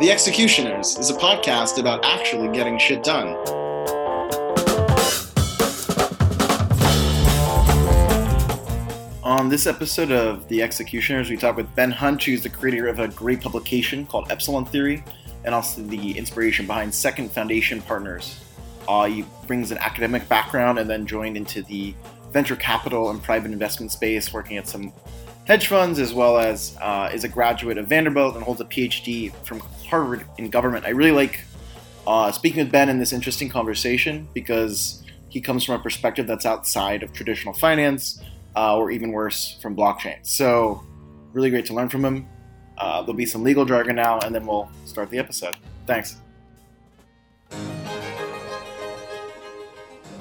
The Executioners is a podcast about actually getting shit done. On this episode of The Executioners, we talk with Ben Hunt, who's the creator of a great publication called Epsilon Theory, and also the inspiration behind Second Foundation Partners. Uh, he brings an academic background and then joined into the venture capital and private investment space, working at some hedge funds, as well as uh, is a graduate of Vanderbilt and holds a PhD from Harvard in government. I really like uh, speaking with Ben in this interesting conversation because he comes from a perspective that's outside of traditional finance, uh, or even worse, from blockchain. So, really great to learn from him. Uh, there'll be some legal jargon now, and then we'll start the episode. Thanks.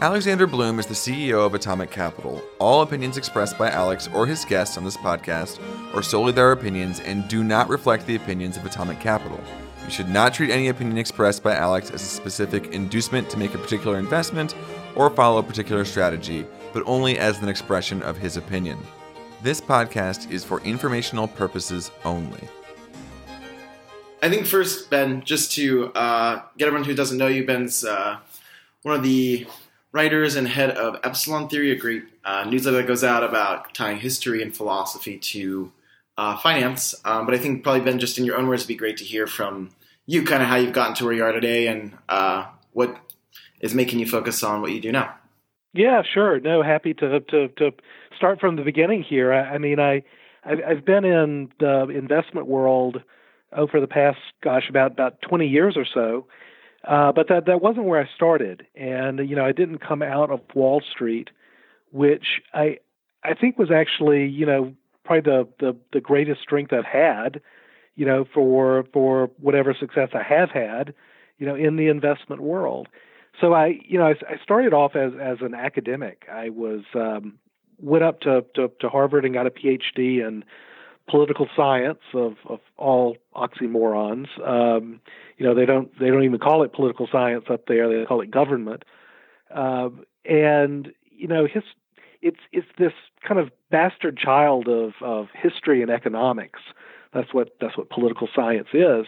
Alexander Blum is the CEO of Atomic Capital. All opinions expressed by Alex or his guests on this podcast are solely their opinions and do not reflect the opinions of Atomic Capital. You should not treat any opinion expressed by Alex as a specific inducement to make a particular investment or follow a particular strategy, but only as an expression of his opinion. This podcast is for informational purposes only. I think first, Ben, just to uh, get everyone who doesn't know you, Ben's uh, one of the writers and head of Epsilon Theory, a great uh, newsletter that goes out about tying history and philosophy to uh, finance. Um, but I think probably Ben, just in your own words, it'd be great to hear from you, kind of how you've gotten to where you are today, and uh, what is making you focus on what you do now. Yeah, sure. No, happy to to, to start from the beginning here. I, I mean, I I've, been in the investment world oh for the past gosh about about 20 years or so uh, but that that wasn't where I started, and you know I didn't come out of Wall Street, which I I think was actually you know probably the the, the greatest strength I've had, you know for for whatever success I have had, you know in the investment world. So I you know I, I started off as as an academic. I was um, went up to, to to Harvard and got a PhD in political science of, of all oxymorons. Um, you know, they don't they don't even call it political science up there; they call it government. Um, and you know, his it's it's this kind of bastard child of of history and economics. That's what that's what political science is.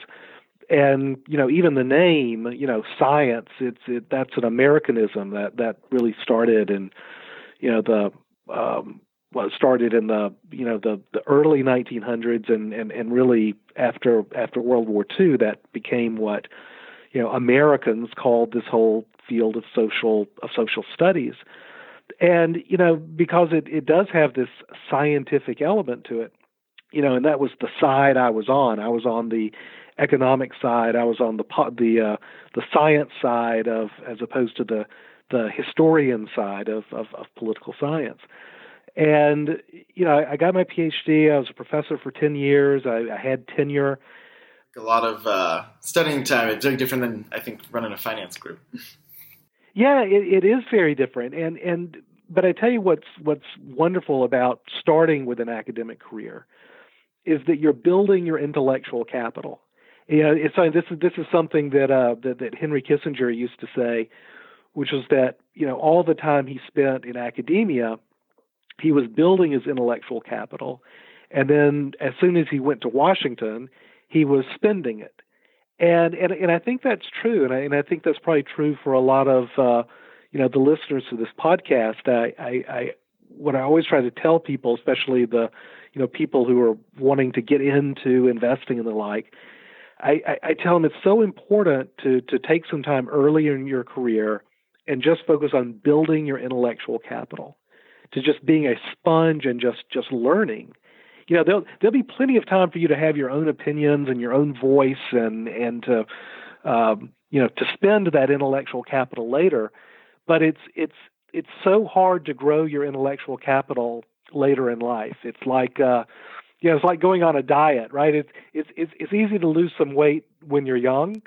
And you know, even the name, you know, science, it's it, that's an Americanism that that really started in, you know, the um, well, started in the you know the, the early 1900s and, and, and really after after World War II that became what you know Americans called this whole field of social of social studies. And you know because it, it does have this scientific element to it you know and that was the side I was on. I was on the economic side. I was on the the uh, the science side of as opposed to the the historian side of, of, of political science and you know, I, I got my PhD. I was a professor for ten years. I, I had tenure. A lot of uh, studying time. It's very different than I think running a finance group. Yeah, it, it is very different. And and but I tell you what's what's wonderful about starting with an academic career is that you're building your intellectual capital. You know, it's this is this is something that uh, that, that Henry Kissinger used to say, which was that you know all the time he spent in academia he was building his intellectual capital, and then as soon as he went to Washington, he was spending it. And and and I think that's true, and I and I think that's probably true for a lot of uh, you know the listeners to this podcast. I, I, I what I always try to tell people, especially the you know people who are wanting to get into investing and the like, I, I, I tell them it's so important to to take some time early in your career and just focus on building your intellectual capital to just being a sponge and just just learning. You know there'll there'll be plenty of time for you to have your own opinions and your own voice and and to um, you know to spend that intellectual capital later. But it's it's it's so hard to grow your intellectual capital later in life. It's like uh you know it's like going on a diet right? It's it's it's, it's easy to lose some weight when you're young.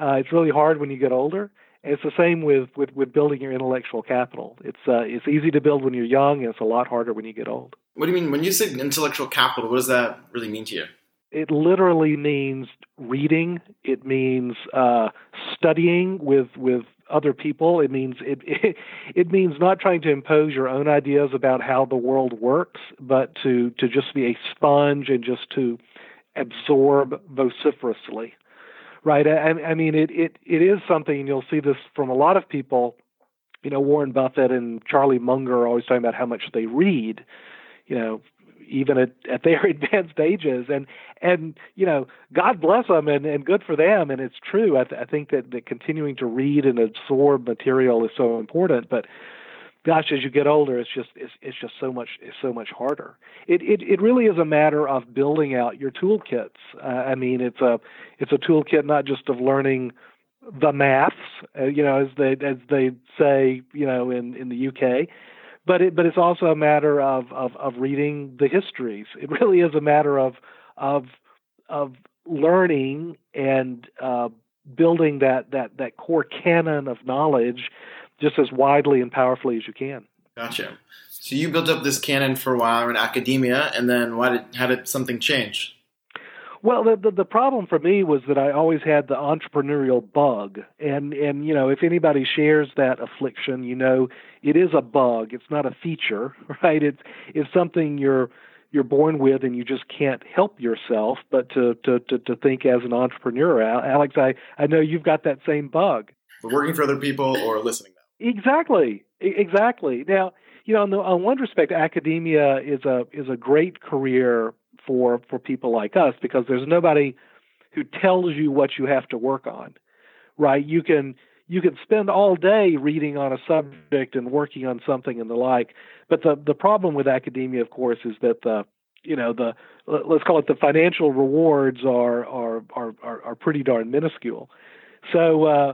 Uh it's really hard when you get older it's the same with, with, with building your intellectual capital. It's uh, it's easy to build when you're young, and it's a lot harder when you get old. What do you mean when you say intellectual capital? What does that really mean to you? It literally means reading. It means uh, studying with with other people. It means it, it it means not trying to impose your own ideas about how the world works, but to to just be a sponge and just to absorb vociferously right? I, I mean, it, it it is something, and you'll see this from a lot of people. You know, Warren Buffett and Charlie Munger are always talking about how much they read. You know, even at, at their advanced ages and and you know god bless them and, and good for them and it's true I, th- I think that, that continuing to read and absorb material is so important but gosh as you get older it's just it's, it's just so much it's so much harder it, it it really is a matter of building out your toolkits uh, i mean it's a it's a toolkit not just of learning the maths uh, you know as they as they say you know in in the uk but it, but it's also a matter of, of, of reading the histories. It really is a matter of of of learning and uh, building that, that that core canon of knowledge just as widely and powerfully as you can. Gotcha. So you built up this canon for a while in academia, and then why did how did something change? Well, the, the, the problem for me was that I always had the entrepreneurial bug, and and you know if anybody shares that affliction, you know it is a bug. It's not a feature, right? It's it's something you're you're born with, and you just can't help yourself but to to to, to think as an entrepreneur. Alex, I I know you've got that same bug. But working for other people or listening. Exactly, exactly. Now, you know, on, the, on one respect, academia is a is a great career for for people like us because there's nobody who tells you what you have to work on right? You can you can spend all day reading on a subject and working on something and the like but the the problem with academia of course is that the you know the let's call it the financial rewards are are are are, are pretty darn minuscule. So uh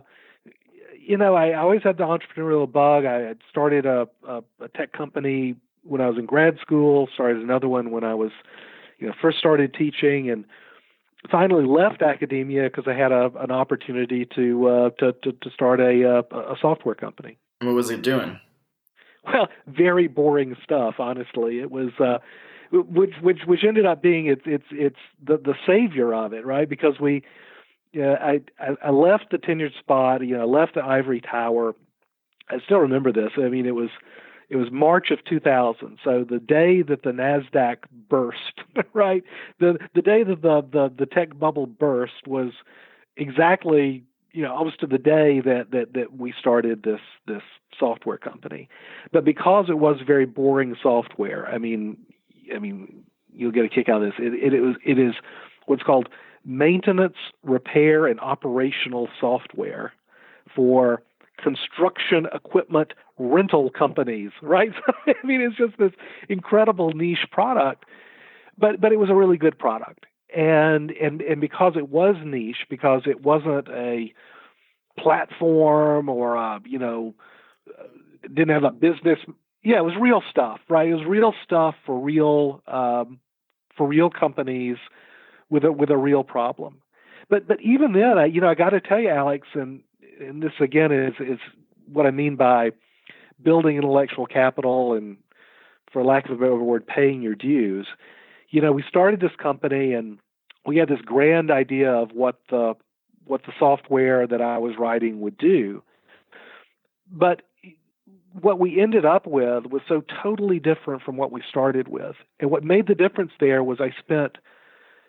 you know I always had the entrepreneurial bug i had started a, a a tech company when i was in grad school started another one when i was you know first started teaching and finally left academia because I had a, an opportunity to, uh, to, to to start a uh, a software company. What was it doing? Well, very boring stuff. Honestly, it was. Uh, which which which ended up being it's it's it's the the savior of it, right? Because we, yeah, I, I left the tenured spot, you know, I left the ivory tower. I still remember this. I mean, it was it was March of 2000. So the day that the Nasdaq burst, right? The the day that the the, the tech bubble burst was exactly you know almost to the day that that that we started this this software company. But because it was very boring software, I mean, I mean, you'll get a kick out of this. It it, it was it is what's called maintenance, repair, and operational software for construction equipment rental companies, right? I mean, it's just this incredible niche product, but but it was a really good product, and and and because it was niche, because it wasn't a platform or a you know didn't have a business. Yeah, it was real stuff, right? It was real stuff for real um, for real companies with a with a real problem. But but even then, I, you know, I got to tell you, Alex, and and this again is is what I mean by building intellectual capital and, for lack of a better word, paying your dues. You know, we started this company and we had this grand idea of what the what the software that I was writing would do. But what we ended up with was so totally different from what we started with. And what made the difference there was I spent,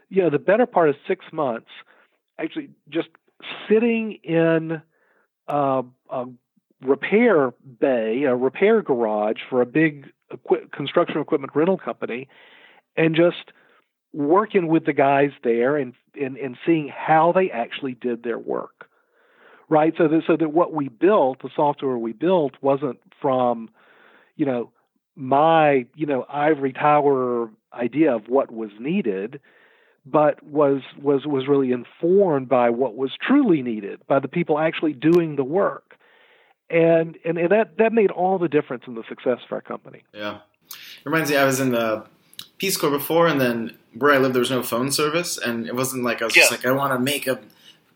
you know, the better part of six months actually just sitting in uh, a repair bay, a repair garage for a big equi- construction equipment rental company, and just working with the guys there and, and, and seeing how they actually did their work. Right, so that so that what we built, the software we built, wasn't from, you know, my you know ivory tower idea of what was needed but was was was really informed by what was truly needed by the people actually doing the work. And and, and that that made all the difference in the success of our company. Yeah. It reminds me i was in the peace corps before and then where i lived there was no phone service and it wasn't like i was yeah. just like i want to make a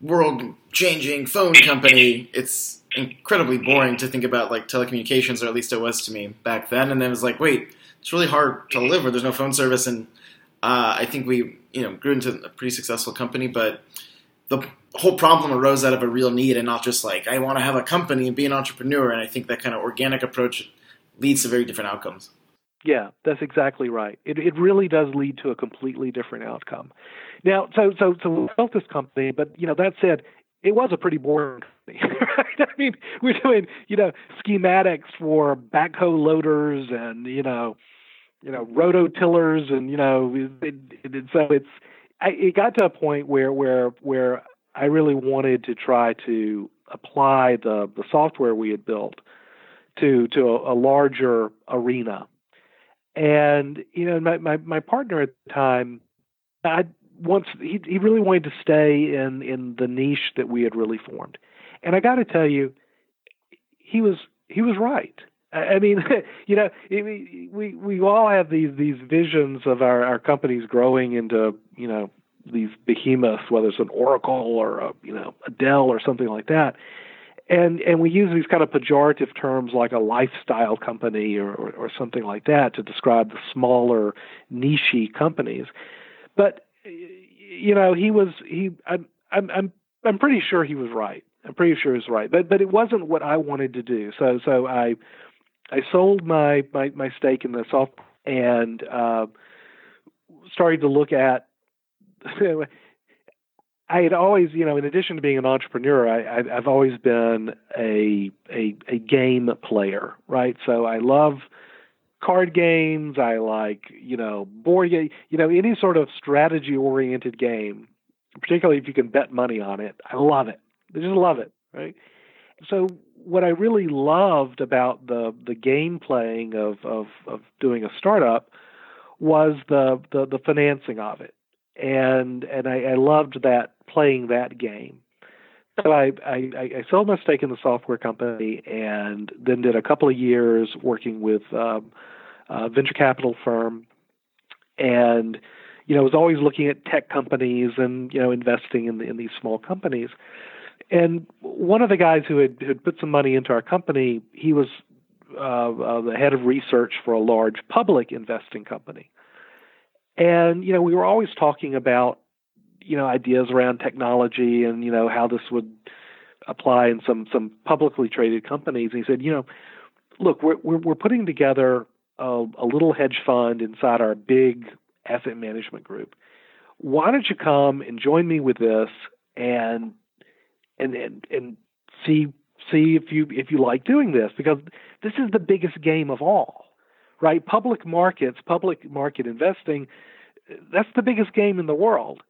world changing phone company. It's incredibly boring to think about like telecommunications or at least it was to me back then and then it was like wait it's really hard to live where there's no phone service and uh, I think we you know grew into a pretty successful company, but the whole problem arose out of a real need and not just like I want to have a company and be an entrepreneur. And I think that kind of organic approach leads to very different outcomes. Yeah, that's exactly right. It it really does lead to a completely different outcome. Now, so so so we built this company, but you know that said, it was a pretty boring company. Right? I mean, we're doing you know schematics for backhoe loaders and you know you know rototillers and you know it, it, so it's I, it got to a point where where where I really wanted to try to apply the the software we had built to to a, a larger arena and you know, my my, my partner at the time, I once he he really wanted to stay in in the niche that we had really formed, and I got to tell you, he was he was right. I mean, you know, we we all have these these visions of our our companies growing into you know these behemoths, whether it's an Oracle or a you know a Dell or something like that. And and we use these kind of pejorative terms like a lifestyle company or, or, or something like that to describe the smaller nichey companies. But you know he was he I'm I'm I'm I'm pretty sure he was right. I'm pretty sure he was right. But but it wasn't what I wanted to do. So so I I sold my my, my stake in the soft and uh, started to look at I had always, you know, in addition to being an entrepreneur, I, have always been a, a a game player, right? So I love card games. I like, you know, board game, you know, any sort of strategy oriented game, particularly if you can bet money on it. I love it. I just love it, right? So what I really loved about the the game playing of of, of doing a startup was the, the the financing of it and and I, I loved that playing that game. So I, I, I sold my stake in the software company and then did a couple of years working with um, a venture capital firm, and you know was always looking at tech companies and you know investing in the, in these small companies. And one of the guys who had, had put some money into our company, he was uh, uh, the head of research for a large public investing company. And you know, we were always talking about you know ideas around technology and you know how this would apply in some some publicly traded companies. And he said, you know, look, we're we're, we're putting together a, a little hedge fund inside our big asset management group. Why don't you come and join me with this and and and, and see see if you if you like doing this because this is the biggest game of all right? Public markets, public market investing, that's the biggest game in the world.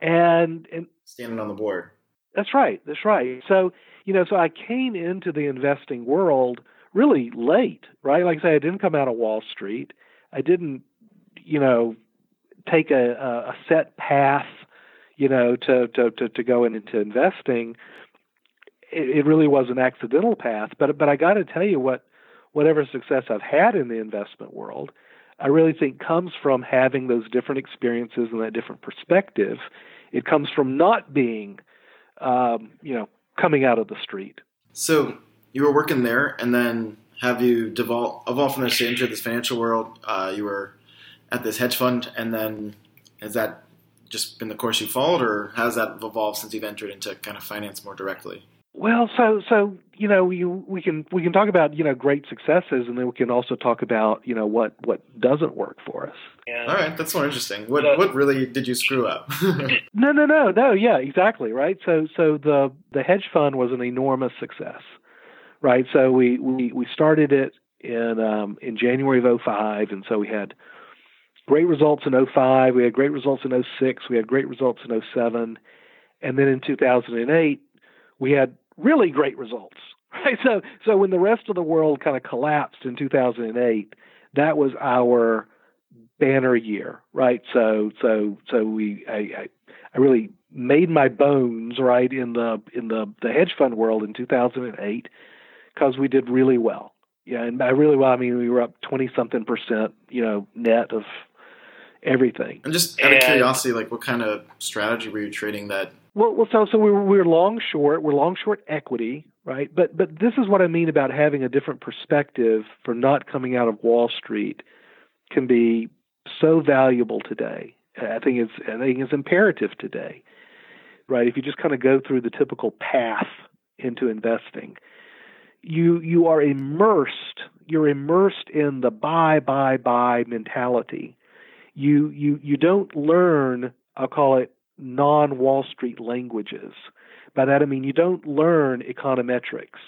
And, and standing on the board. That's right. That's right. So, you know, so I came into the investing world really late, right? Like I say, I didn't come out of Wall Street. I didn't, you know, take a, a set path, you know, to, to, to, to go into investing. It, it really was an accidental path. But, but I got to tell you what, whatever success I've had in the investment world, I really think comes from having those different experiences and that different perspective. It comes from not being, um, you know, coming out of the street. So you were working there, and then have you devolved, evolved from there into this financial world? Uh, you were at this hedge fund, and then has that just been the course you followed, or has that evolved since you've entered into kind of finance more directly? Well, so so you know you, we can we can talk about you know great successes, and then we can also talk about you know what what doesn't work for us. And All right, that's more interesting. What what really did you screw up? no, no, no, no. Yeah, exactly. Right. So so the the hedge fund was an enormous success. Right. So we we we started it in um, in January of 05, and so we had great results in 05. We had great results in 06. We had great results in 07. And then in 2008, we had really great results. Right? So so when the rest of the world kind of collapsed in 2008, that was our banner year, right? So so so we I, I, I really made my bones right in the in the the hedge fund world in 2008 because we did really well. Yeah, and by really well I mean we were up 20 something percent, you know, net of everything. And just out of and, curiosity, like what kind of strategy were you trading that well, well, so so we're we're long short. We're long short equity, right? But but this is what I mean about having a different perspective for not coming out of Wall Street can be so valuable today. I think it's I think it's imperative today, right? If you just kind of go through the typical path into investing, you you are immersed you're immersed in the buy buy buy mentality you you you don't learn i'll call it non wall street languages. By that i mean you don't learn econometrics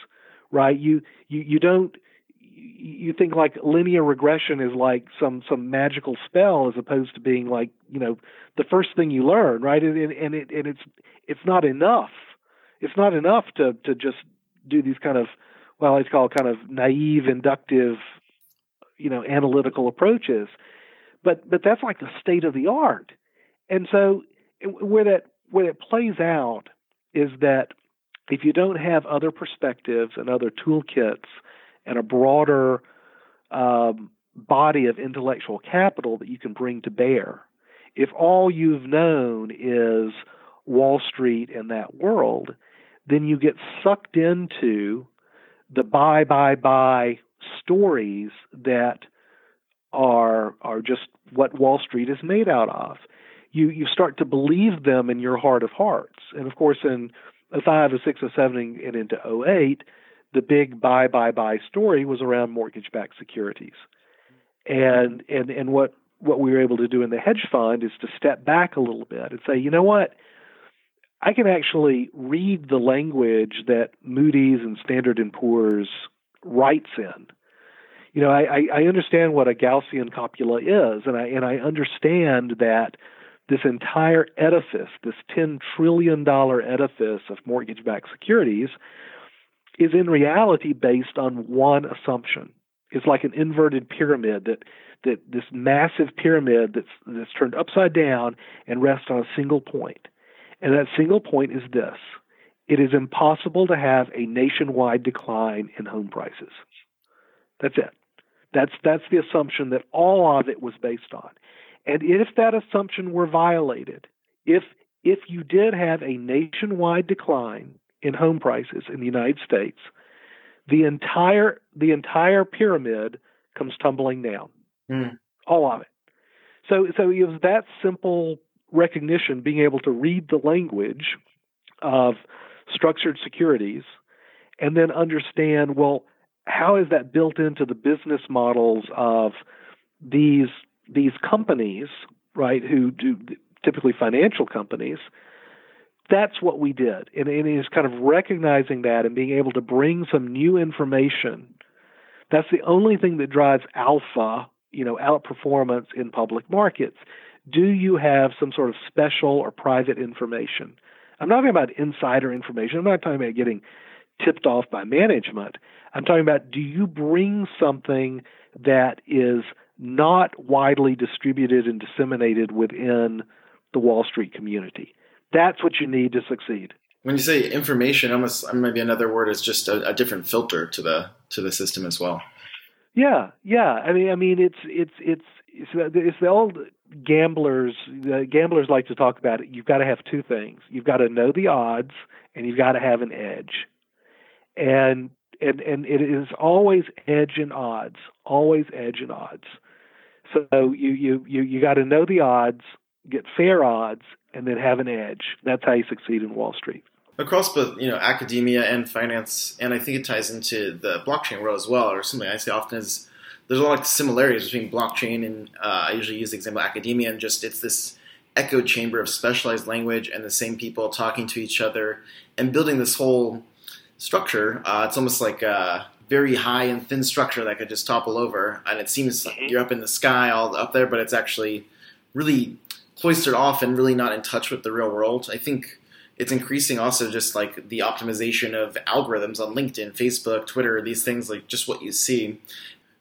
right? You you you don't you think like linear regression is like some some magical spell as opposed to being like you know the first thing you learn right? And, and it and it's it's not enough. It's not enough to to just do these kind of well I call kind of naive inductive you know analytical approaches but but that's like the state of the art and so where that where it plays out is that if you don't have other perspectives and other toolkits and a broader um, body of intellectual capital that you can bring to bear. If all you've known is Wall Street and that world, then you get sucked into the buy, buy, buy stories that are are just what Wall Street is made out of. You you start to believe them in your heart of hearts, and of course in 05, 06, 07, and into 08, the big buy buy buy story was around mortgage backed securities. And and and what what we were able to do in the hedge fund is to step back a little bit and say, you know what? I can actually read the language that Moody's and Standard and Poor's writes in. You know, I, I understand what a Gaussian copula is, and I and I understand that this entire edifice, this ten trillion dollar edifice of mortgage-backed securities, is in reality based on one assumption. It's like an inverted pyramid that that this massive pyramid that's that's turned upside down and rests on a single point. And that single point is this. It is impossible to have a nationwide decline in home prices. That's it. That's that's the assumption that all of it was based on. And if that assumption were violated, if if you did have a nationwide decline in home prices in the United States, the entire the entire pyramid comes tumbling down. Mm. All of it. So so it was that simple recognition, being able to read the language of structured securities and then understand, well, how is that built into the business models of these these companies, right, who do typically financial companies, that's what we did. And, and it is kind of recognizing that and being able to bring some new information. That's the only thing that drives alpha, you know, outperformance in public markets. Do you have some sort of special or private information? I'm not talking about insider information. I'm not talking about getting tipped off by management. I'm talking about do you bring something that is not widely distributed and disseminated within the Wall Street community? That's what you need to succeed. When you say information, almost maybe another word is just a, a different filter to the to the system as well. Yeah, yeah. I mean, I mean, it's it's it's it's the, it's the old gamblers. The gamblers like to talk about it. You've got to have two things. You've got to know the odds, and you've got to have an edge. And and and it is always edge and odds. Always edge and odds. So you you you you got to know the odds, get fair odds, and then have an edge. That's how you succeed in Wall Street. Across both, you know, academia and finance, and I think it ties into the blockchain world as well, or something I say often is there's a lot of similarities between blockchain and uh, I usually use the example of academia, and just it's this echo chamber of specialized language and the same people talking to each other and building this whole structure. Uh, it's almost like a very high and thin structure that could just topple over, and it seems mm-hmm. you're up in the sky, all up there, but it's actually really cloistered off and really not in touch with the real world. I think it's increasing also just like the optimization of algorithms on LinkedIn, Facebook, Twitter, these things like just what you see.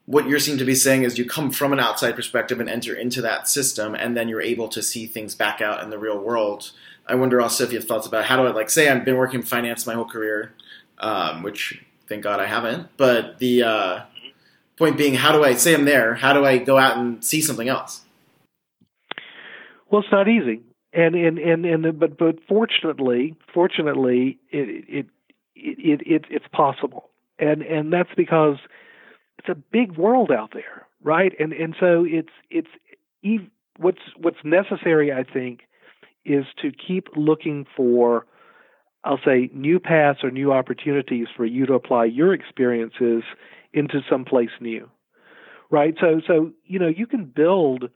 What you seem to be saying is you come from an outside perspective and enter into that system, and then you're able to see things back out in the real world. I wonder also if you have thoughts about how do I like say I've been working in finance my whole career, um, which thank God I haven't. But the uh, point being, how do I say I'm there? How do I go out and see something else? Well, it's not easy, and and and and but but fortunately, fortunately, it it it, it it's possible, and and that's because it's a big world out there, right? And and so it's it's what's what's necessary, I think, is to keep looking for I'll say new paths or new opportunities for you to apply your experiences into some place new. Right? So so you know, you can build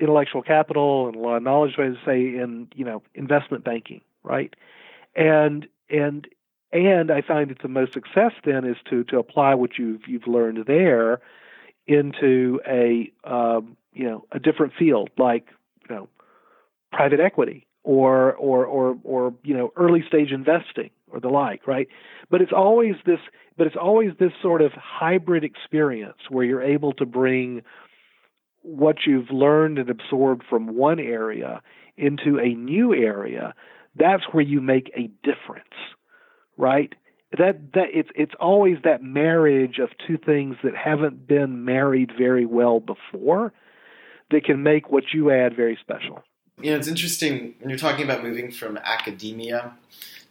intellectual capital and a lot of knowledge, as I say, in you know investment banking, right? And and and I find that the most success then is to to apply what you've you've learned there into a um, you know a different field like you know private equity or or or or you know early stage investing or the like, right? But it's always this but it's always this sort of hybrid experience where you're able to bring what you've learned and absorbed from one area into a new area, that's where you make a difference, right? That that it's it's always that marriage of two things that haven't been married very well before that can make what you add very special. You know, it's interesting when you're talking about moving from academia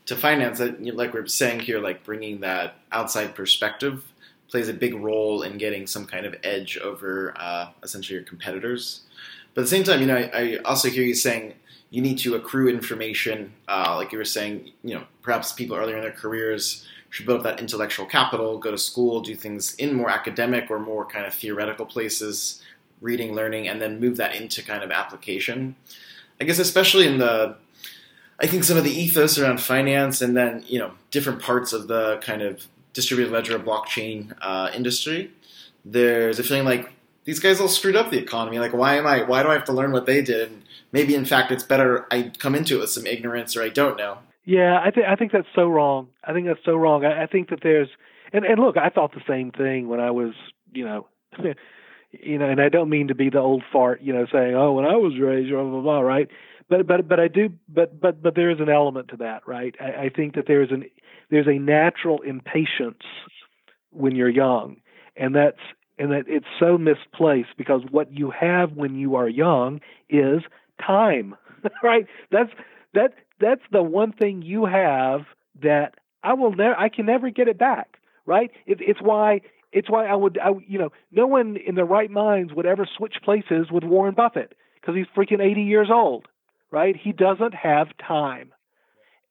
to finance. That, like we're saying here, like bringing that outside perspective plays a big role in getting some kind of edge over uh, essentially your competitors. But at the same time, you know, I, I, also hear you saying you need to accrue information, uh, like you were saying. You know, perhaps people earlier in their careers should build up that intellectual capital, go to school, do things in more academic or more kind of theoretical places, reading, learning, and then move that into kind of application. I guess especially in the I think some of the ethos around finance and then you know different parts of the kind of distributed ledger blockchain uh, industry, there's a feeling like these guys all screwed up the economy. Like, why am I? Why do I have to learn what they did? And maybe, in fact, it's better I come into it with some ignorance or I don't know. Yeah, I think I think that's so wrong. I think that's so wrong. I, I think that there's and and look, I thought the same thing when I was, you know, you know, and I don't mean to be the old fart, you know, saying, "Oh, when I was raised, blah blah blah," right? But but but I do, but but but there is an element to that, right? I, I think that there is an there's a natural impatience when you're young, and that's and that it's so misplaced because what you have when you are young is time, right? That's that that's the one thing you have that I will never I can never get it back, right? It, it's why it's why I would I, you know no one in their right minds would ever switch places with Warren Buffett because he's freaking 80 years old, right? He doesn't have time.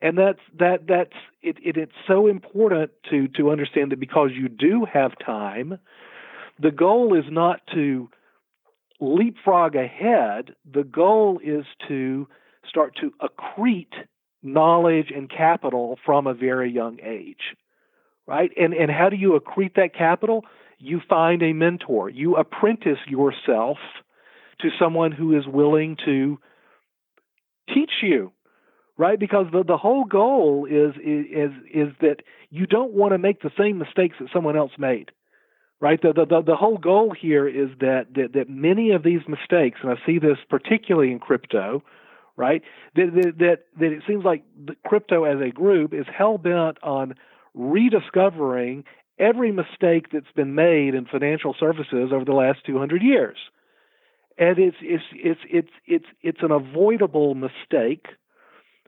And that's that that's it, it, it's so important to to understand that because you do have time the goal is not to leapfrog ahead. The goal is to start to accrete knowledge and capital from a very young age right and and how do you accrete that capital you find a mentor you apprentice yourself to someone who is willing to teach you right? Because the the whole goal is is is that you don't want to make the same mistakes that someone else made, right? The the the whole goal here is that that that many of these mistakes, and I see this particularly in crypto, right? That that that, that it seems like the crypto as a group is hell bent on rediscovering every mistake that's been made in financial services over the last 200 years. And it's it's it's it's it's it's an avoidable mistake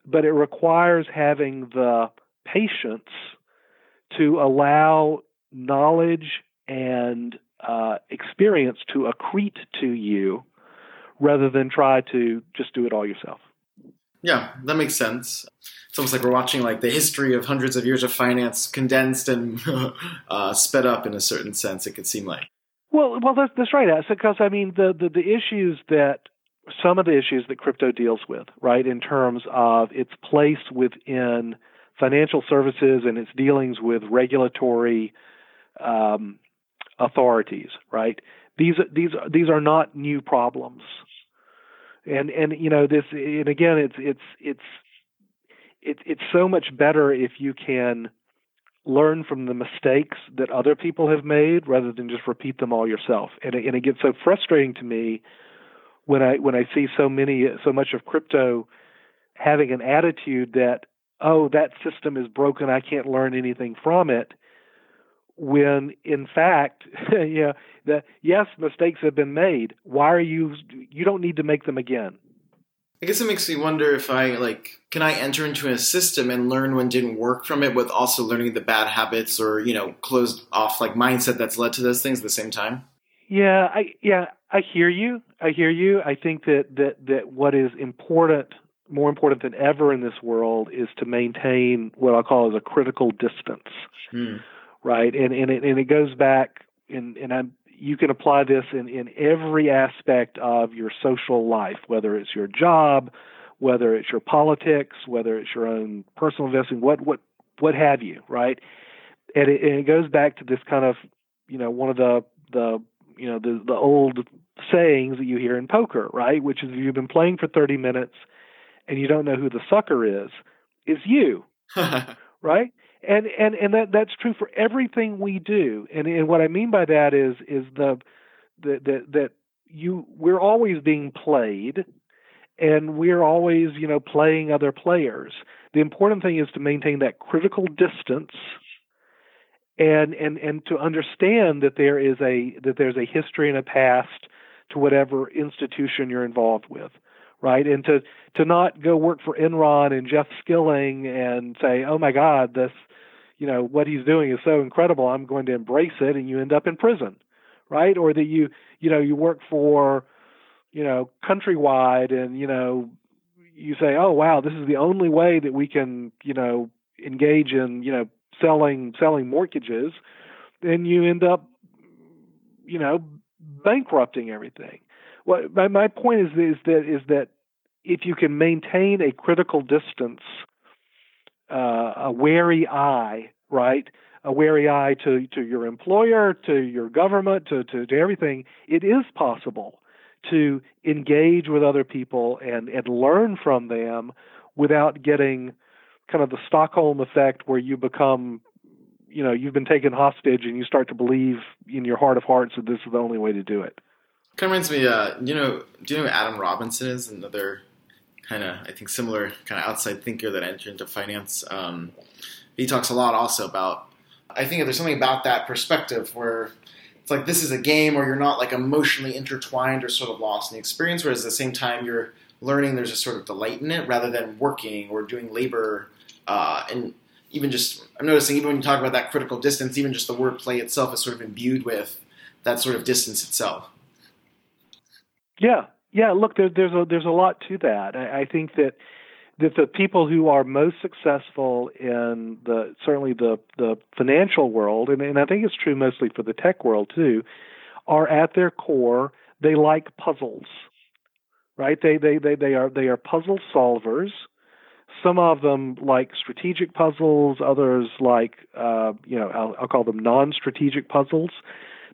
but it requires having the patience to allow knowledge and uh, experience to accrete to you rather than try to just do it all yourself. Yeah, that makes sense. It's almost like we're watching like the history of hundreds of years of finance condensed and uh, sped up in a certain sense. It could seem like. Well, well, that's, that's right. Because I mean, the, the the issues that some of the issues that crypto deals with, right, in terms of its place within financial services and its dealings with regulatory um, authorities, right? These these these are not new problems, and and you know this, and again, it's it's it's it's it's so much better if you can learn from the mistakes that other people have made rather than just repeat them all yourself. And it, and it gets so frustrating to me when I when I see so many so much of crypto having an attitude that oh that system is broken I can't learn anything from it when in fact yeah the yes mistakes have been made why are you you don't need to make them again I guess it makes me wonder if I like can I enter into a system and learn when didn't work from it with also learning the bad habits or you know closed off like mindset that's led to those things at the same time yeah I yeah I hear you. I hear you. I think that that that what is important more important than ever in this world is to maintain what I'll call as a critical distance, Hmm. Right? And and it, and it goes back, and and I'm, you can apply this in in every aspect of your social life, whether it's your job, whether it's your politics, whether it's your own personal investing, what what what have you, right? And it, and it goes back to this kind of, you know, one of the the you know the the old sayings that you hear in poker, right? Which is if you've been playing for 30 minutes and you don't know who the sucker is, is you, right? And and and that that's true for everything we do. And and what I mean by that is is the that that you we're always being played and we're always, you know, playing other players. The important thing is to maintain that critical distance and and and to understand that there is a that there's a history and a past to whatever institution you're involved with right and to to not go work for Enron and Jeff Skilling and say oh my god this you know what he's doing is so incredible I'm going to embrace it and you end up in prison right or that you you know you work for you know countrywide and you know you say oh wow this is the only way that we can you know engage in you know selling selling mortgages, then you end up, you know, bankrupting everything. What my my point is is that is that if you can maintain a critical distance, uh, a wary eye, right, a wary eye to to your employer, to your government, to to, to everything, it is possible to engage with other people and and learn from them without getting kind of the Stockholm effect where you become you know you've been taken hostage and you start to believe in your heart of hearts that this is the only way to do it. Kind of reminds me uh you know do you know who adam robinson is another kind of i think similar kind of outside thinker that entered into finance um he talks a lot also about i think there's something about that perspective where it's like this is a game where you're not like emotionally intertwined or sort of lost in the experience whereas at the same time you're learning there's a sort of delight in it rather than working or doing labor uh, and even just I'm noticing even when you talk about that critical distance, even just the word play itself is sort of imbued with that sort of distance itself. Yeah, yeah. Look, there, there's a there's a lot to that. I, I think that that the people who are most successful in the certainly the the financial world, and, and I think it's true mostly for the tech world too, are at their core they like puzzles, right? They they they they are they are puzzle solvers some of them like strategic puzzles, others like uh, you know I'll, I'll, call them non-strategic puzzles.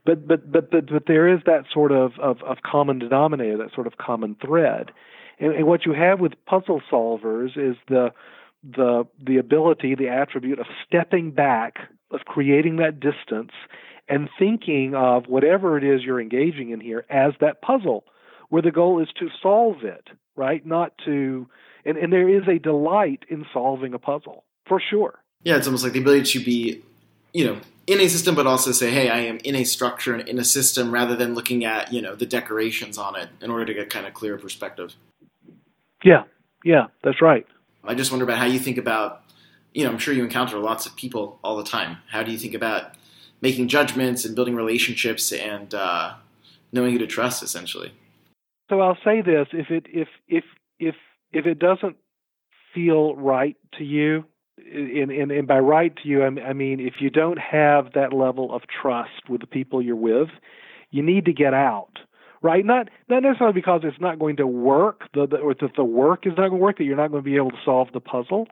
But, but but but but there is that sort of, of, of common denominator, that sort of common thread, and, and what you have with puzzle solvers is the the the ability, the attribute of stepping back, of creating that distance, and thinking of whatever it is you're engaging in here as that puzzle, where the goal is to solve it, right? Not to and, and there is a delight in solving a puzzle for sure. Yeah, it's almost like the ability to be, you know, in a system, but also say, hey, I am in a structure and in a system, rather than looking at you know the decorations on it in order to get kind of clearer perspective. Yeah, yeah, that's right. I just wonder about how you think about, you know, I'm sure you encounter lots of people all the time. How do you think about making judgments and building relationships and uh, knowing who to trust, essentially? So I'll say this: if it if if if if it doesn't feel right to you, and, by right to you, I mean if you don't have that level of trust with the people you're with, you need to get out. Right? Not not necessarily because it's not going to work, the, the, or that the work is not going to work, that you're not going to be able to solve the puzzle,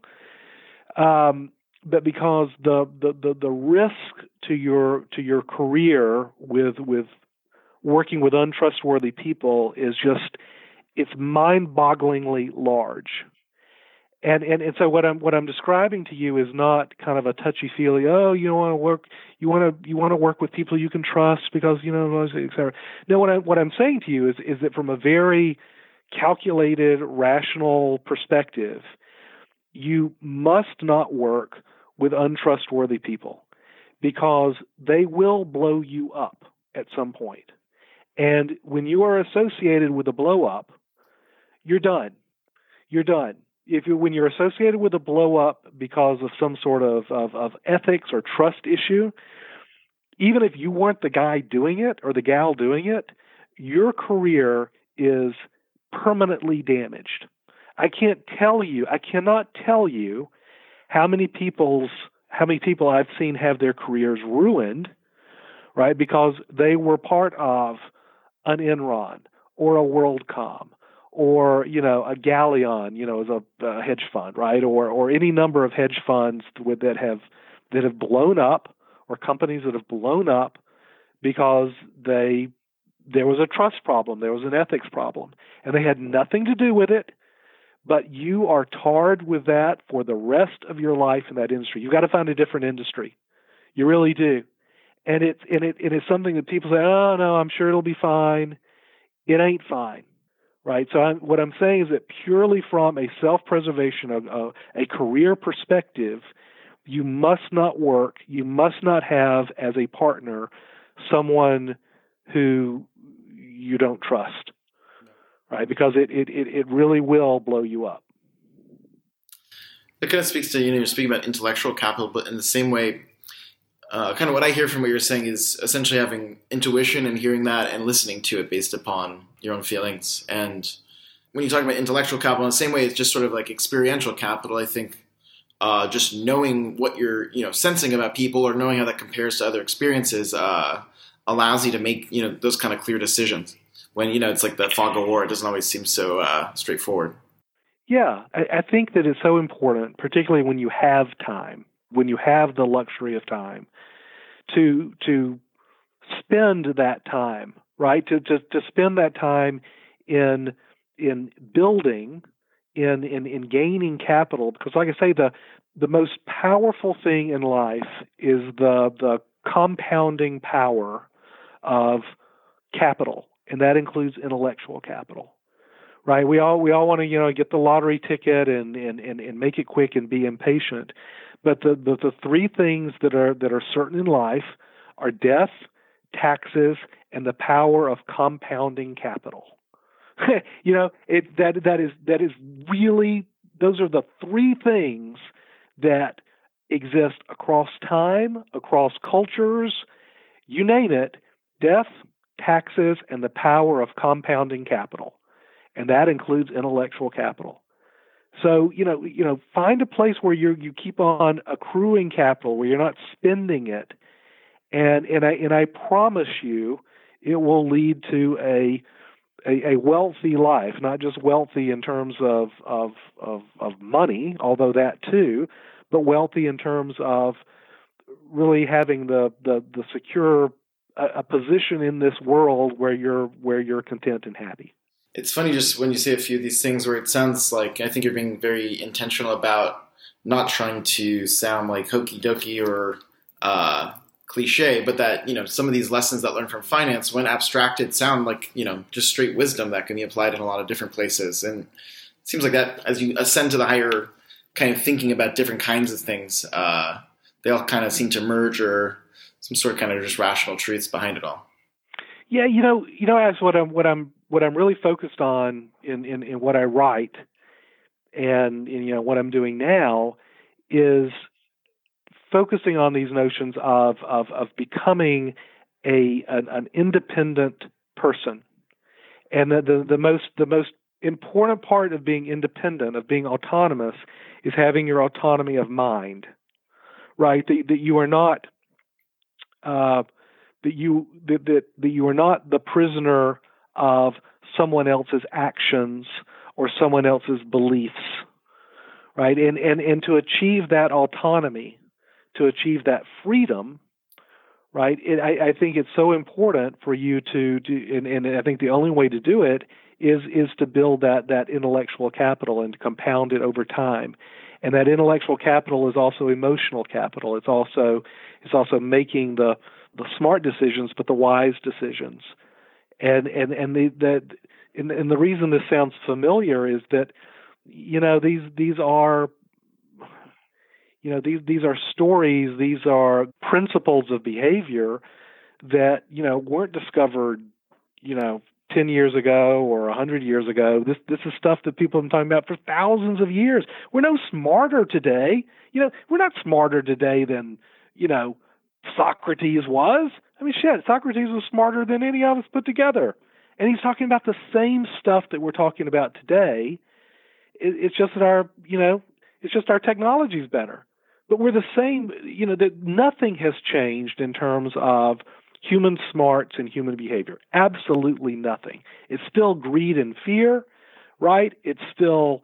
um, but because the, the, the, the risk to your to your career with with working with untrustworthy people is just it's mind-bogglingly large. And, and and so what I'm what I'm describing to you is not kind of a touchy feely. Oh, you want to work, you want to you want to work with people you can trust because you know, etc. No, what I'm what I'm saying to you is is that from a very calculated, rational perspective, you must not work with untrustworthy people because they will blow you up at some point. And when you are associated with a blow up, you're done. You're done. If you when you're associated with a blow up because of some sort of, of, of ethics or trust issue, even if you weren't the guy doing it or the gal doing it, your career is permanently damaged. I can't tell you, I cannot tell you how many people's how many people I've seen have their careers ruined, right? Because they were part of an Enron or a WorldCom or you know a Galleon, you know, as a, a hedge fund, right? Or or any number of hedge funds with, that have that have blown up or companies that have blown up because they there was a trust problem, there was an ethics problem, and they had nothing to do with it. But you are tarred with that for the rest of your life in that industry. You've got to find a different industry. You really do. And it's and it and it's something that people say, oh no, I'm sure it'll be fine. It ain't fine right? So I'm, what I'm saying is that purely from a self-preservation, a, a, career perspective, you must not work, you must not have as a partner someone who you don't trust, right? Because it, it, it really will blow you up. That kind of speaks to, you know, you're speaking about intellectual capital, but in the same way, uh, kind of what I hear from what you're saying is essentially having intuition and hearing that and listening to it based upon your own feelings. And when you talk about intellectual capital, in the same way, it's just sort of like experiential capital. I think uh, just knowing what you're, you know, sensing about people or knowing how that compares to other experiences uh, allows you to make, you know, those kind of clear decisions. When you know it's like the fog of war, it doesn't always seem so uh, straightforward. Yeah, I, I think that it's so important, particularly when you have time when you have the luxury of time to to spend that time right? To to, to spend that time in in building in, in in gaining capital. Because like i say the the most powerful thing in life is the the compounding power of capital and that includes intellectual capital right? We all we all want to you know get the lottery ticket and and and, and make it quick and be impatient but the, the, the three things that are that are certain in life are death, taxes, and the power of compounding capital. you know, it that that is that is really those are the three things that exist across time, across cultures, you name it, death, taxes, and the power of compounding capital. And that includes intellectual capital. So you know, you know, find a place where you you keep on accruing capital, where you're not spending it, and and I and I promise you, it will lead to a a, a wealthy life, not just wealthy in terms of, of of of money, although that too, but wealthy in terms of really having the the, the secure a, a position in this world where you're where you're content and happy it's funny just when you say a few of these things where it sounds like I think you're being very intentional about not trying to sound like hokey dokey or uh, cliche, but that you know some of these lessons that learn from finance, when abstracted, sound like you know just straight wisdom that can be applied in a lot of different places. And it seems like that as you ascend to the higher kind of thinking about different kinds of things, uh, they all kind of seem to merge or some sort of kind of just rational truths behind it all. Yeah, you know, you know, as what I'm what I'm what I'm really focused on in, in, in what I write and in, you know what I'm doing now is focusing on these notions of of, of becoming a an, an independent person. And the, the, the most the most important part of being independent, of being autonomous, is having your autonomy of mind. Right? That, that you are not uh, that you that, that that you are not the prisoner of someone else's actions or someone else's beliefs right? And and and to achieve that autonomy to achieve that freedom right it, I, I think it's so important for you to do and, and i think the only way to do it is is to build that that intellectual capital and compound it over time. And that intellectual capital is also emotional capital. It's also it's also making the the smart decisions but the wise decisions and and and the that and, and the reason this sounds familiar is that you know these these are you know these these are stories these are principles of behavior that you know weren't discovered you know 10 years ago or 100 years ago. This this is stuff that people have been talking about for thousands of years. We're no smarter today. You know we're not smarter today than you know Socrates was I mean, shit, Socrates was smarter than any of us put together. And he's talking about the same stuff that we're talking about today. it, it's just that our you know it's just our technology is better. But we're the same. You know that nothing has changed in terms of human smarts and human behavior. Absolutely nothing. It's still greed and fear, right? It's still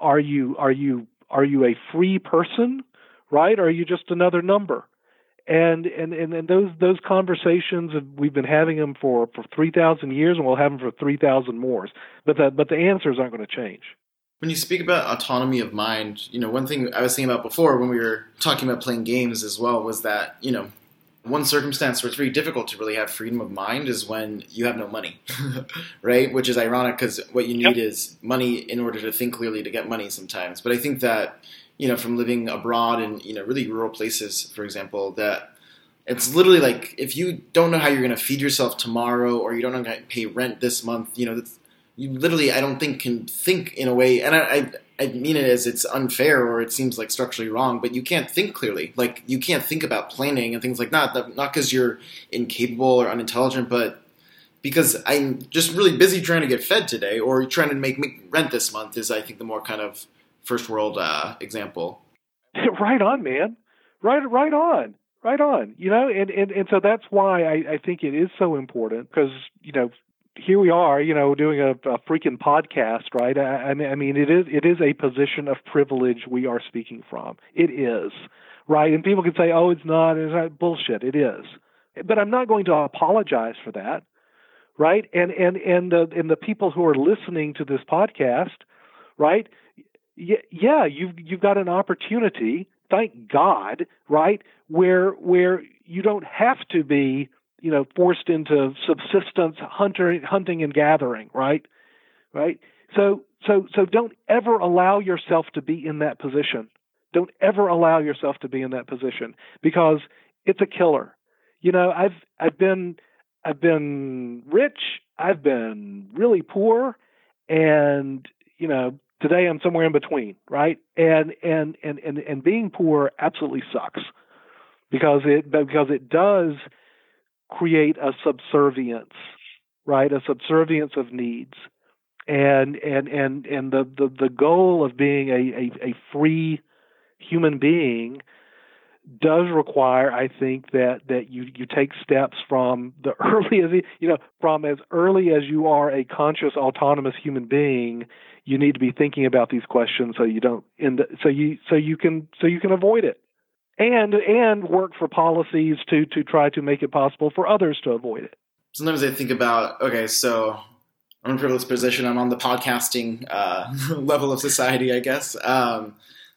are you are you are you a free person, right? Or are you just another number? And and and, and those those conversations we've been having them for for three thousand years, and we'll have them for three thousand more. But the but the answers aren't going to change. When you speak about autonomy of mind, you know one thing I was thinking about before when we were talking about playing games as well was that you know one circumstance where it's very difficult to really have freedom of mind is when you have no money, right? Which is ironic because what you need yep. is money in order to think clearly to get money sometimes. But I think that you know from living abroad in you know really rural places, for example, that it's literally like if you don't know how you're going to feed yourself tomorrow or you don't know how to pay rent this month, you know, you literally I don't think can think in a way. And I, I I mean it as it's unfair or it seems like structurally wrong, but you can't think clearly. Like you can't think about planning and things like that. Not because you're incapable or unintelligent, but because I'm just really busy trying to get fed today, or trying to make, make rent this month. Is I think the more kind of first world uh, example. right on, man. Right, right on, right on. You know, and and and so that's why I, I think it is so important because you know here we are, you know, doing a, a freaking podcast, right? I, I mean, it is it is a position of privilege we are speaking from. It is, right? And people can say, "Oh, it's not." It's not bullshit. It is, but I'm not going to apologize for that, right? And and and the and the people who are listening to this podcast, right? Yeah, you've you've got an opportunity. Thank God, right? Where where you don't have to be you know forced into subsistence hunter, hunting and gathering right right so so so don't ever allow yourself to be in that position don't ever allow yourself to be in that position because it's a killer you know i've i've been i've been rich i've been really poor and you know today i'm somewhere in between right and and and and, and being poor absolutely sucks because it because it does create a subservience, right? A subservience of needs. And and and and the the, the goal of being a, a, a free human being does require, I think, that that you you take steps from the early you know from as early as you are a conscious, autonomous human being. You need to be thinking about these questions so you don't end so you so you can so you can avoid it and and work for policies to to try to make it possible for others to avoid it. Sometimes I think about okay, so I'm in a privileged position. I'm on the podcasting uh, level of society, I guess. Um,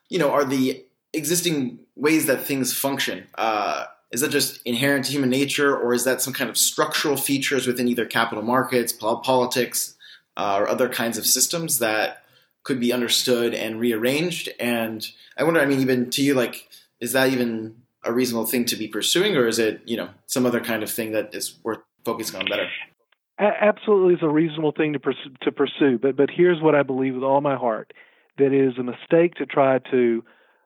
you know, are the existing ways that things function? Uh, is that just inherent to human nature, or is that some kind of structural features within either capital markets, politics, uh, or other kinds of systems that could be understood and rearranged? And I wonder, I mean, even to you, like is that even a reasonable thing to be pursuing, or is it you know some other kind of thing that is worth focusing on better? Absolutely, is a reasonable thing to pursue, to pursue. But but here's what I believe with all my heart: that it is a mistake to try to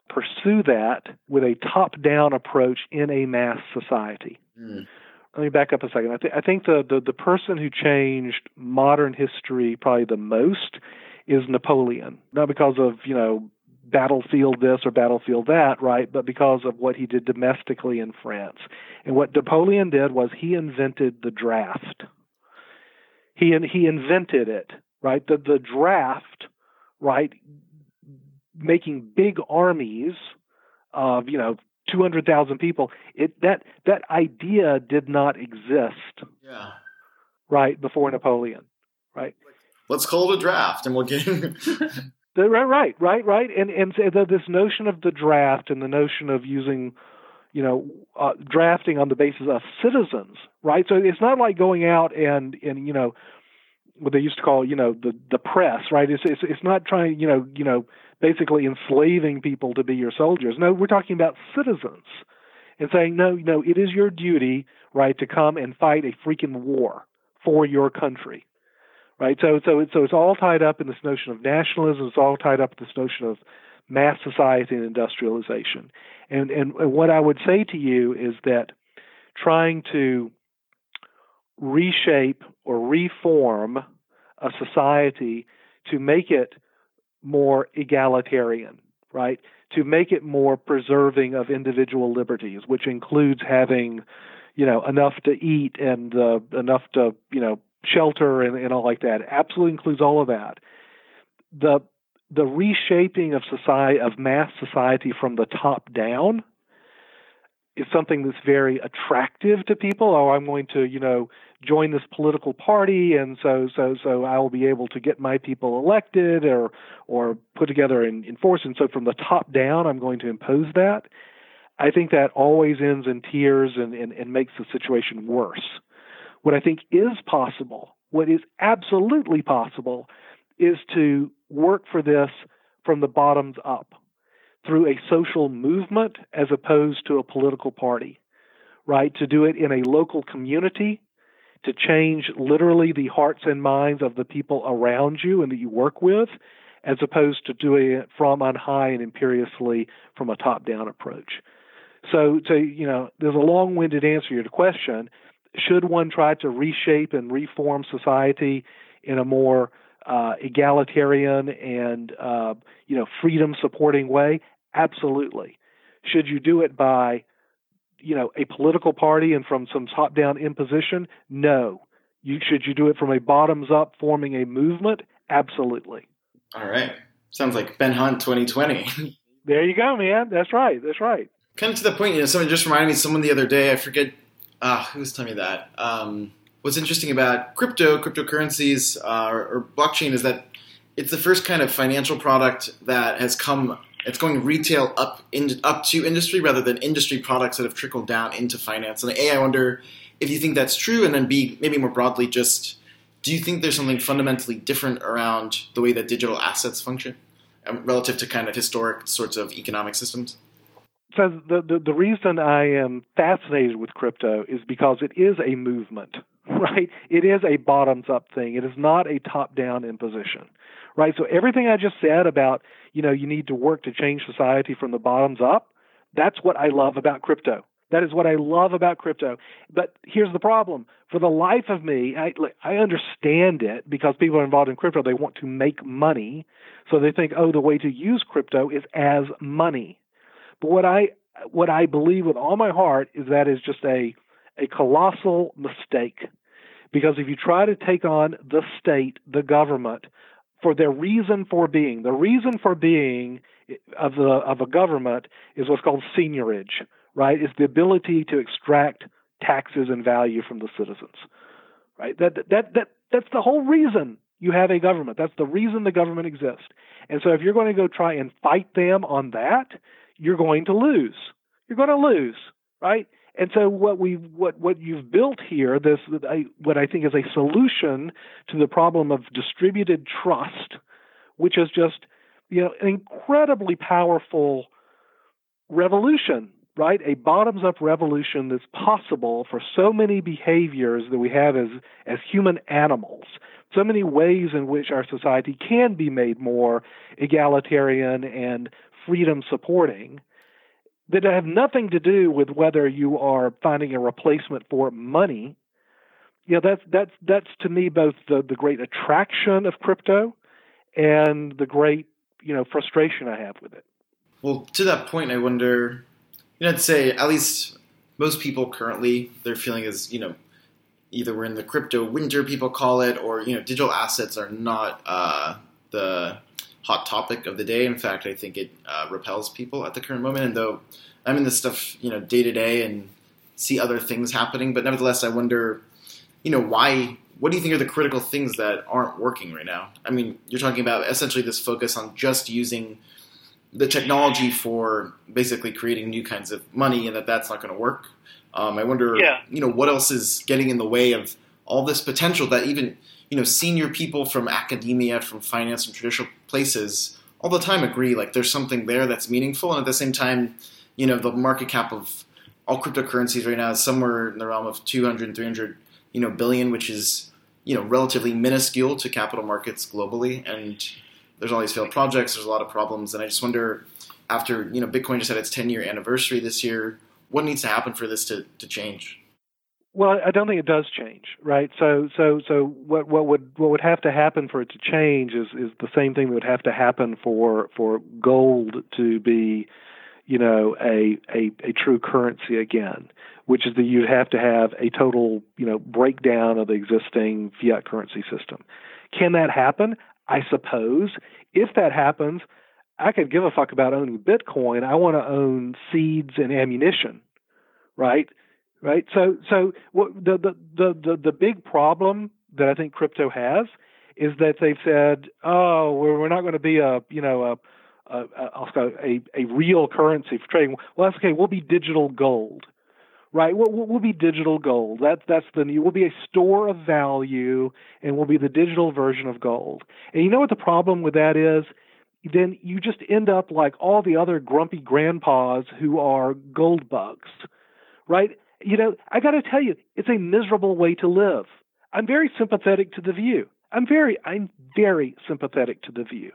pursue that with a top-down approach in a mass society. Mm. Let me back up a second. I, th- I think the, the the person who changed modern history probably the most is Napoleon. Not because of you know battlefield this or battlefield that, right? But because of what he did domestically in France. And what Napoleon did was he invented the draft. He he invented it, right? The the draft, right? Making big armies of you know 200,000 people. It that that idea did not exist. Yeah. Right before Napoleon, right? Let's call it a draft, and we'll get. right, right, right, right and and the, this notion of the draft and the notion of using, you know, uh, drafting on the basis of citizens, right? So it's not like going out and and you know, what they used to call you know the the press, right? It's it's it's not trying you know you know basically enslaving people to be your soldiers. No, we're talking about citizens, and saying no, no, it is your duty, right, to come and fight a freaking war for your country right? So so so it's all tied up in this notion of nationalism. It's all tied up in this notion of mass society and industrialization. And and, and what I would say to you is that trying to reshape or reform a society to make it more egalitarian, right? To make it more preserving of individual liberties, which includes having, you know, enough to eat and uh, enough to, you know, shelter and, and all like that. Absolutely includes all of that. The the reshaping of society of mass society from the top down is something that's very attractive to people. Oh, I'm going to, you know, join this political party, and so so so I will be able to get my people elected or or put together and enforce. And so from the top down, I'm going to impose that. I think that always ends in tears and, and, and makes the situation worse. What I think is possible, what is absolutely possible, is to work for this from the bottoms up through a social movement as opposed to a political party, right? To do it in a local community, to change literally the hearts and minds of the people around you and that you work with, as opposed to doing it from on high and imperiously from a top down approach. So, to, you know, there's a long winded answer to your question. Should one try to reshape and reform society in a more uh, egalitarian and uh, you know freedom supporting way? Absolutely. Should you do it by you know a political party and from some top down imposition? No. You should you do it from a bottoms up forming a movement? Absolutely. All right. Sounds like Ben Hunt 2020. there you go, man. That's right. That's right. Kind of to the point, you know, someone just reminded me someone the other day, I forget uh, who was telling me that. Um, what's interesting about crypto, cryptocurrencies, uh, or, or, blockchain is that it's the first kind of financial product that has come. It's going retail up in, up to industry rather than industry products that have trickled down into finance. And a, I wonder if you think that's true, and then b, maybe more broadly, just do you think there's something fundamentally different around the way that digital assets function um, relative to kind of historic sorts of economic systems? So the, the the reason I am fascinated with crypto is because it is a movement. right? It is a bottoms up thing. It is not a top down imposition, right? So everything I just said about, you know, you need to work to change society from the bottoms up, that's what I love about crypto. That is what I love about crypto. But here's the problem. For the life of me, I, I understand it because people are involved in crypto. They want to make money. So they think, oh, the way to use crypto is as money. But what I what I believe with all my heart is that is just a a colossal mistake. Because if you try to take on the state, the government, for their reason for being, the reason for being of the of a government is what's called seigniorage, right? Is the ability to extract taxes and value from the citizens, right? That that that that's the whole reason you have a government. That's the reason the government exists. And so if you're going to go try and fight them on that, you're going to lose. You're going to lose, right? And so what we what what you've built here, this what I think is a solution to the problem of distributed trust, which is just you know an incredibly powerful revolution, right? A bottoms up revolution that's possible for so many behaviors that we have as as human animals. So many ways in which our society can be made more egalitarian and freedom supporting that have nothing to do with whether you are finding a replacement for money. You know, that's that's that's to me both the, the great attraction of crypto and the great, you know, frustration I have with it. Well, to that point, I wonder, you know, I'd say at least most people currently, their feeling is, you know, either we're in the crypto winter, people call it, or, you know, digital assets are not uh, the hot topic of the day. In fact, I think it uh, repels people at the current moment. And though I'm in this stuff, you know, day to day and see other things happening, but nevertheless, I wonder, you know, why? What do you think are the critical things that aren't working right now? I mean, you're talking about essentially this focus on just using the technology for basically creating new kinds of money, and that that's not going to work. Um, I wonder, yeah. you know, what else is getting in the way of all this potential that even you know senior people from academia, from finance, from traditional places all the time agree like there's something there that's meaningful, and at the same time, you know, the market cap of all cryptocurrencies right now is somewhere in the realm of 200, 300, you know, billion, which is you know relatively minuscule to capital markets globally, and there's all these failed projects. There's a lot of problems, and I just wonder after you know Bitcoin just had its 10 year anniversary this year, what needs to happen for this to, to change? Well, I don't think it does change, right? So, so, so what what would what would have to happen for it to change is is the same thing that would have to happen for for gold to be, you know, a a, a true currency again, which is that you'd have to have a total, you know, breakdown of the existing fiat currency system. Can that happen? I suppose. If that happens, I could give a fuck about owning Bitcoin. I want to own seeds and ammunition, right? Right? So, so what, the, the the the big problem that I think crypto has is that they've said, oh, we're, we're not going to be a you know a a, a a real currency for trading. Well, that's okay. We'll be digital gold, right? We'll, we'll be digital gold. That's that's the new. We'll be a store of value, and we'll be the digital version of gold. And you know what the problem with that is? Then you just end up like all the other grumpy grandpas who are gold bugs, right? You know, I got to tell you, it's a miserable way to live. I'm very sympathetic to the view. I'm very, I'm very sympathetic to the view,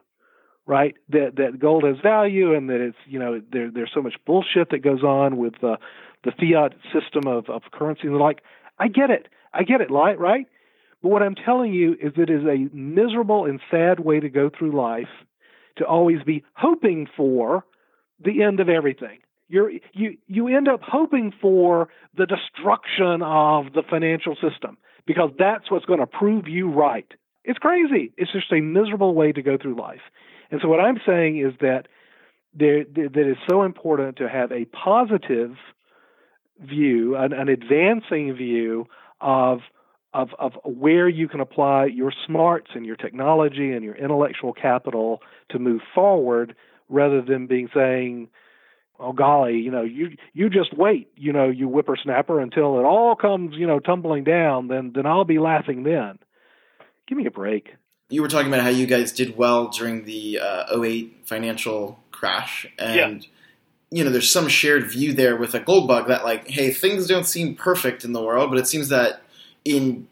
right? That that gold has value and that it's, you know, there there's so much bullshit that goes on with uh, the fiat system of of currency and the like. I get it. I get it, right? But what I'm telling you is it is a miserable and sad way to go through life to always be hoping for the end of everything you're, you you end up hoping for the destruction of the financial system because that's what's going to prove you right. It's crazy. It's just a miserable way to go through life. And so what I'm saying is that there that it's so important to have a positive view, an, an advancing view of of of where you can apply your smarts and your technology and your intellectual capital to move forward rather than being saying oh golly, you know, you you just wait, you know, you whippersnapper until it all comes, you know, tumbling down, then then I'll be laughing then. Give me a break. You were talking about how you guys did well during the uh, 08 financial crash, and yeah. you know, there's some shared view there with a gold bug that like, hey, things don't seem perfect in the world, but it seems that in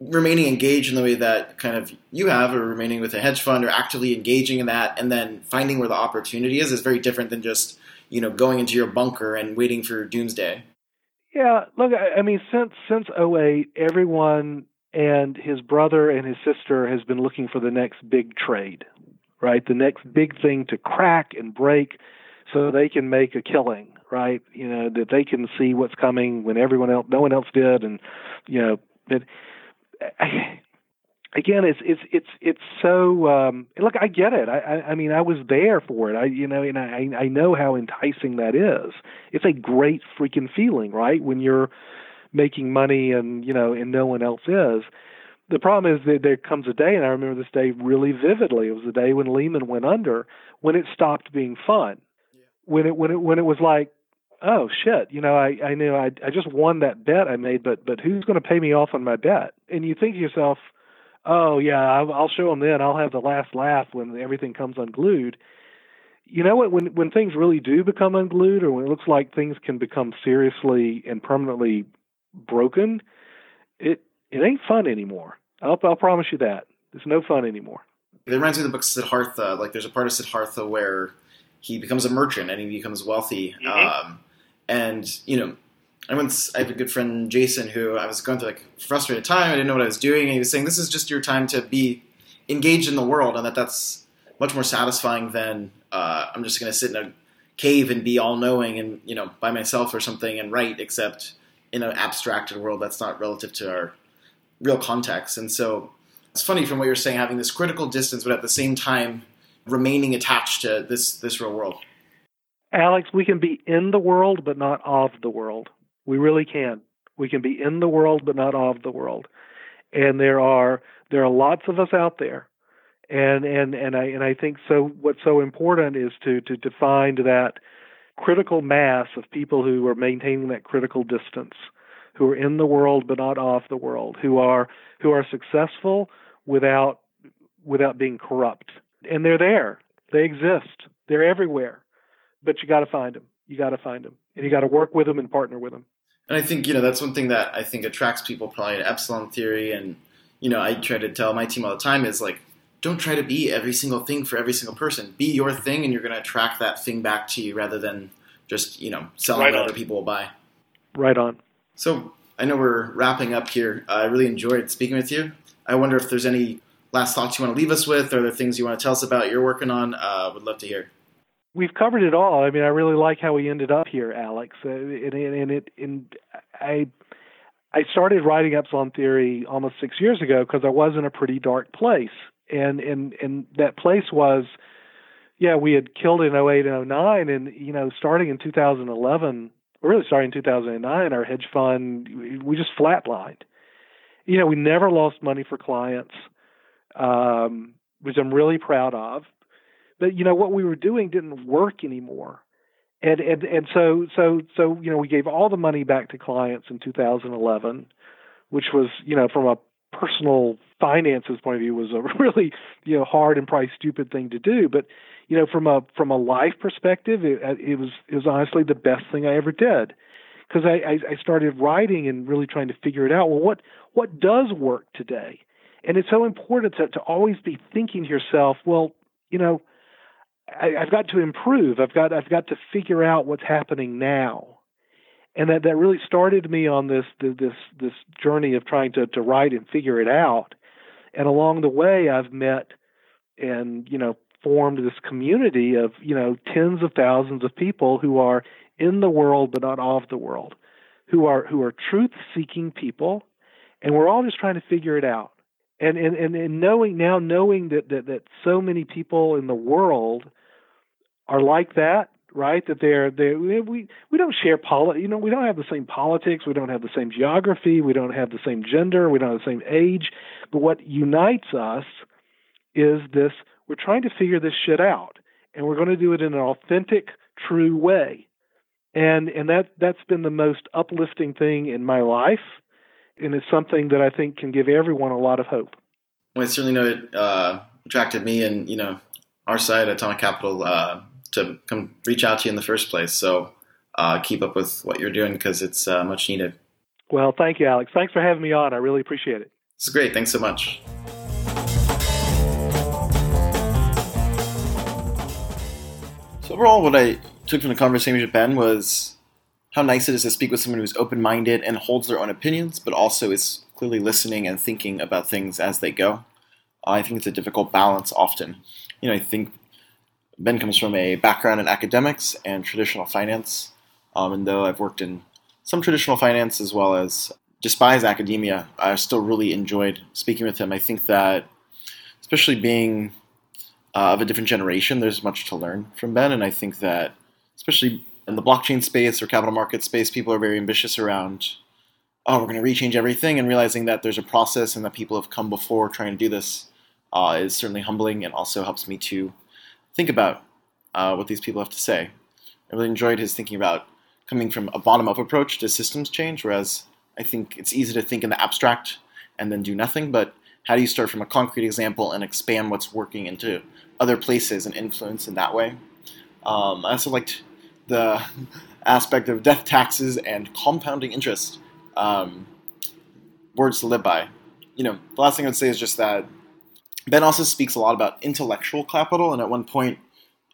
remaining engaged in the way that kind of you have, or remaining with a hedge fund, or actively engaging in that, and then finding where the opportunity is, is very different than just you know, going into your bunker and waiting for doomsday. Yeah, look, I, mean, since since 08, everyone and his brother and his sister has been looking for the next big trade, right? The next big thing to crack and break so they can make a killing, right? You know, that they can see what's coming when everyone else, no one else did. And, you know, that again, it's it's it's it's so. Um, look, I get it. I, I I mean, I was there for it. I you know, and I I know how enticing that is. It's a great freaking feeling, right? When you're making money and you know, and no one else is. The problem is that there comes a day, and I remember this day really vividly. It was the day when Lehman went under, when it stopped being fun. Yeah. When it when it when it was like, oh shit, you know, I I knew I I just won that bet I made, but but who's going to pay me off on my bet? And you think to yourself oh yeah, I'll show them then. I'll have the last laugh when everything comes unglued. You know what? When when things really do become unglued, or when it looks like things can become seriously and permanently broken, it it ain't fun anymore. I'll I'll promise you that. It's no fun anymore. It reminds me of the book Siddhartha. Like there's a part of Siddhartha where he becomes a merchant and he becomes wealthy. Mm-hmm. Um, and you know, I once I have a good friend Jason who I was going through like frustrated time. I didn't know what I was doing, and he was saying this is just your time to be engaged in the world, and that that's much more satisfying than uh, I'm just going to sit in a cave and be all knowing and you know by myself or something and write. Except in an abstracted world that's not relative to our real context. And so it's funny from what you're saying, having this critical distance, but at the same time remaining attached to this this real world. Alex, we can be in the world, but not of the world. We really can. We can be in the world but not of the world. And there are there are lots of us out there. And and and I and I think so what's so important is to to, find that critical mass of people who are maintaining that critical distance, who are in the world but not of the world, who are who are successful without without being corrupt. And they're there. They exist. They're everywhere. But you got to find them. You got to find them. And you got to work with them and partner with them. And I think you know that's one thing that I think attracts people probably to Epsilon theory, and you know I try to tell my team all the time is like don't try to be every single thing for every single person. Be your thing, and you're going to attract that thing back to you rather than just you know selling right what other people will buy. Right on. So I know we're wrapping up here. I really enjoyed speaking with you. I wonder if there's any last thoughts you want to leave us with, or the things you want to tell us about you're working on. Uh, would love to hear. We've covered it all. I mean, I really like how we ended up here, Alex. Uh, and, and it, and I, I started writing Epsilon Theory almost six years ago because I was in a pretty dark place, and and and that place was, yeah, we had killed in 08 and 09, and you know, starting in 2011, really starting in 2009, our hedge fund we just flatlined. You know, we never lost money for clients um, which I'm really proud of. But you know what we were doing didn't work anymore, and and and so so so you know we gave all the money back to clients in 2011, which was you know from a personal finances point of view was a really you know hard and probably stupid thing to do. But you know from a from a life perspective it, uh, it was it was honestly the best thing I ever did. Because I, I I started writing and really trying to figure it out well what what does work today? And it's so important to, to always be thinking to yourself, well, you know, I, I've got to improve. I've got I've got to figure out what's happening now. And that, that really started me on this this this journey of trying to, to write and figure it out. And along the way I've met and, you know, formed this community of, you know, tens of thousands of people who are in the world but not of the world, who are who are truth seeking people, and we're all just trying to figure it out and and and, and knowing now knowing that, that that so many people in the world are like that right? That they're they we we don't share poli- you know we don't have the same politics we don't have the same geography we don't have the same gender we don't have the same age. But what unites us is this we're trying to figure this shit out and we're going to do it in an authentic true way. And and that that's been the most uplifting thing in my life and it's something that I think can give everyone a lot of hope. Well, I certainly know it uh, attracted me and you know our side, Atomic Capital, uh, to come reach out to you in the first place. So uh, keep up with what you're doing because it's uh, much needed. Well, thank you, Alex. Thanks for having me on. I really appreciate it. It's great. Thanks so much. So overall, what I took from the conversation with Ben was how nice it is to speak with someone who's open minded and holds their own opinions, but also is clearly listening and thinking about things as they go. I think it's a difficult balance often. You know, I think Ben comes from a background in academics and traditional finance, um, and though I've worked in some traditional finance as well as despise academia, I still really enjoyed speaking with him. I think that, especially being uh, of a different generation, there's much to learn from Ben, and I think that, especially in the blockchain space or capital market space, people are very ambitious around, oh, we're going to rechange everything, and realizing that there's a process and that people have come before trying to do this uh, is certainly humbling and also helps me to think about uh, what these people have to say. I really enjoyed his thinking about coming from a bottom up approach to systems change, whereas I think it's easy to think in the abstract and then do nothing, but how do you start from a concrete example and expand what's working into other places and influence in that way? Um, I also liked the aspect of death taxes and compounding interest. Um, words to live by. You know, the last thing I'd say is just that Ben also speaks a lot about intellectual capital, and at one point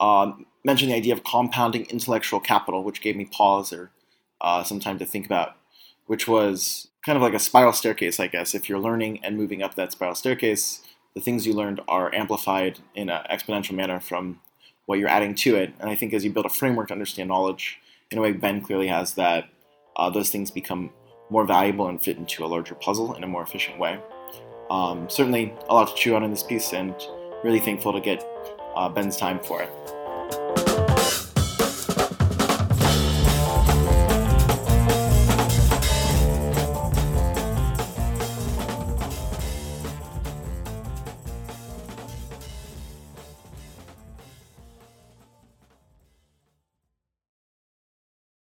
um, mentioned the idea of compounding intellectual capital, which gave me pause or uh, some time to think about, which was kind of like a spiral staircase, I guess. If you're learning and moving up that spiral staircase, the things you learned are amplified in an exponential manner from what you're adding to it. And I think as you build a framework to understand knowledge, in a way Ben clearly has that, uh, those things become more valuable and fit into a larger puzzle in a more efficient way. Um, certainly a lot to chew on in this piece, and really thankful to get uh, Ben's time for it.